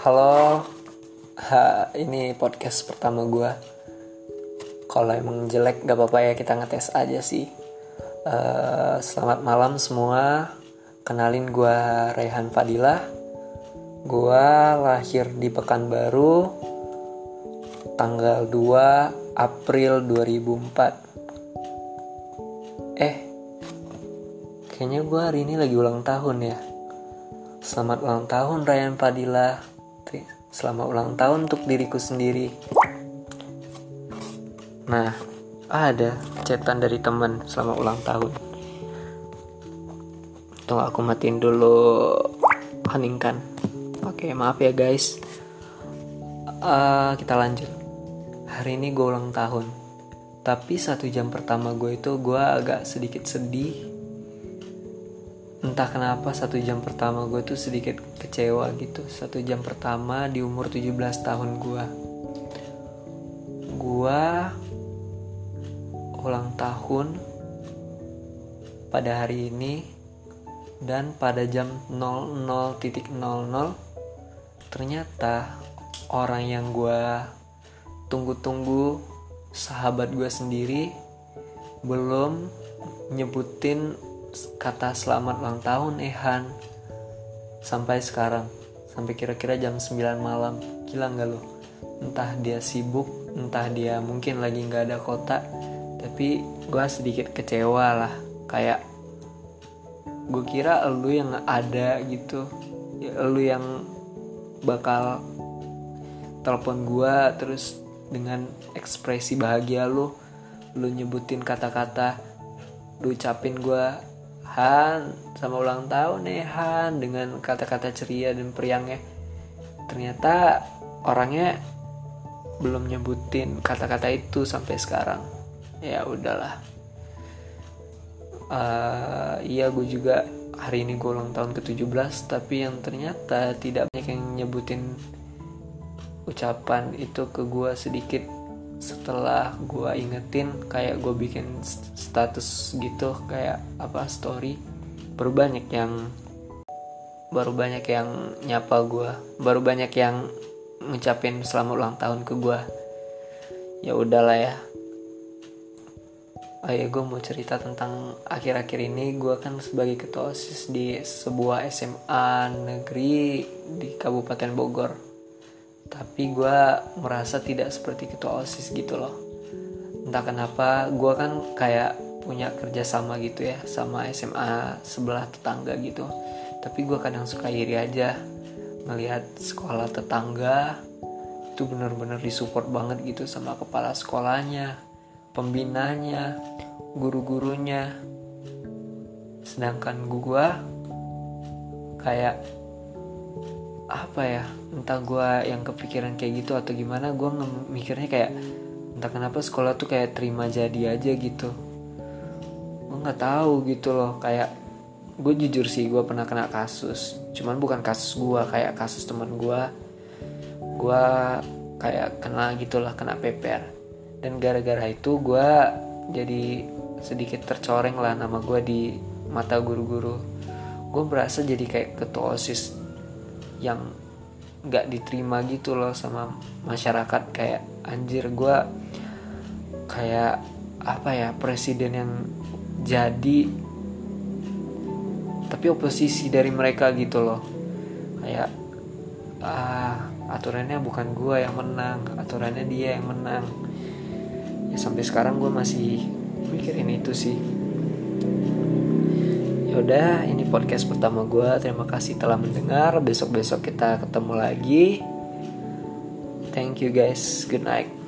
Halo, ha, ini podcast pertama gue. Kalau emang jelek gak apa-apa ya kita ngetes aja sih. Uh, selamat malam semua. Kenalin gue Rehan Fadilah. Gue lahir di Pekanbaru tanggal 2 April 2004. Eh, kayaknya gue hari ini lagi ulang tahun ya. Selamat ulang tahun Ryan Padilla. Selamat ulang tahun untuk diriku sendiri. Nah, ada cetan dari teman selamat ulang tahun. Tunggu aku matiin dulu heningkan. Oke, maaf ya guys. Uh, kita lanjut. Hari ini gue ulang tahun. Tapi satu jam pertama gue itu gue agak sedikit sedih entah kenapa satu jam pertama gue tuh sedikit kecewa gitu. Satu jam pertama di umur 17 tahun gue gue ulang tahun pada hari ini dan pada jam 00.00 ternyata orang yang gue tunggu-tunggu sahabat gue sendiri belum nyebutin kata selamat ulang tahun Ehan. Sampai sekarang. Sampai kira-kira jam 9 malam. Gila nggak lo entah dia sibuk entah dia mungkin lagi nggak ada kota. Tapi gue sedikit kecewa lah. Kayak gue kira lu yang ada gitu. Ya, lu yang bakal telepon gue terus dengan ekspresi bahagia lu. Lu nyebutin kata-kata lu ucapin gue Han sama ulang tahun nih Han dengan kata-kata ceria dan periangnya ternyata orangnya belum nyebutin kata-kata itu sampai sekarang. Ya udahlah. Uh, iya gue juga hari ini gue ulang tahun ke-17 tapi yang ternyata tidak banyak yang nyebutin ucapan itu ke gue sedikit setelah gue ingetin kayak gue bikin status gitu kayak apa story baru banyak yang baru banyak yang nyapa gue baru banyak yang ngucapin selamat ulang tahun ke gue ya udahlah ya. Oh ya gue mau cerita tentang akhir-akhir ini gue kan sebagai ketua osis di sebuah SMA negeri di Kabupaten Bogor tapi gue merasa tidak seperti ketua osis gitu loh. Entah kenapa gue kan kayak punya kerjasama gitu ya sama SMA sebelah tetangga gitu. Tapi gue kadang suka iri aja melihat sekolah tetangga itu bener-bener disupport banget gitu sama kepala sekolahnya pembinanya guru-gurunya. Sedangkan gue kayak apa ya entah gue yang kepikiran kayak gitu atau gimana gue mikirnya kayak entah kenapa sekolah tuh kayak terima jadi aja gitu. Gue nggak tahu gitu loh kayak gue jujur sih gue pernah kena kasus cuman bukan kasus gue kayak kasus teman gue gue kayak kena gitulah kena peper dan gara-gara itu gue jadi sedikit tercoreng lah nama gue di mata guru-guru. Gue berasa jadi kayak ketua osis yang nggak diterima gitu loh sama masyarakat. Kayak anjir gue kayak apa ya presiden yang jadi tapi oposisi dari mereka gitu loh. Kayak ah aturannya bukan gue yang menang aturannya dia yang menang. Ya sampai sekarang gue masih mikirin itu sih Yaudah, ini podcast pertama gue. Terima kasih telah mendengar. Besok-besok kita ketemu lagi. Thank you guys. Good night.